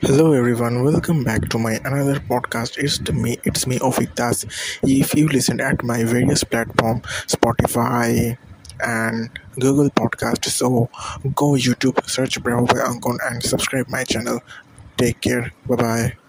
Hello everyone, welcome back to my another podcast. It's me, it's me Ofik Das. If you listen at my various platform, Spotify and Google Podcast, so go YouTube, search Bravo Ankon and subscribe my channel. Take care. Bye bye.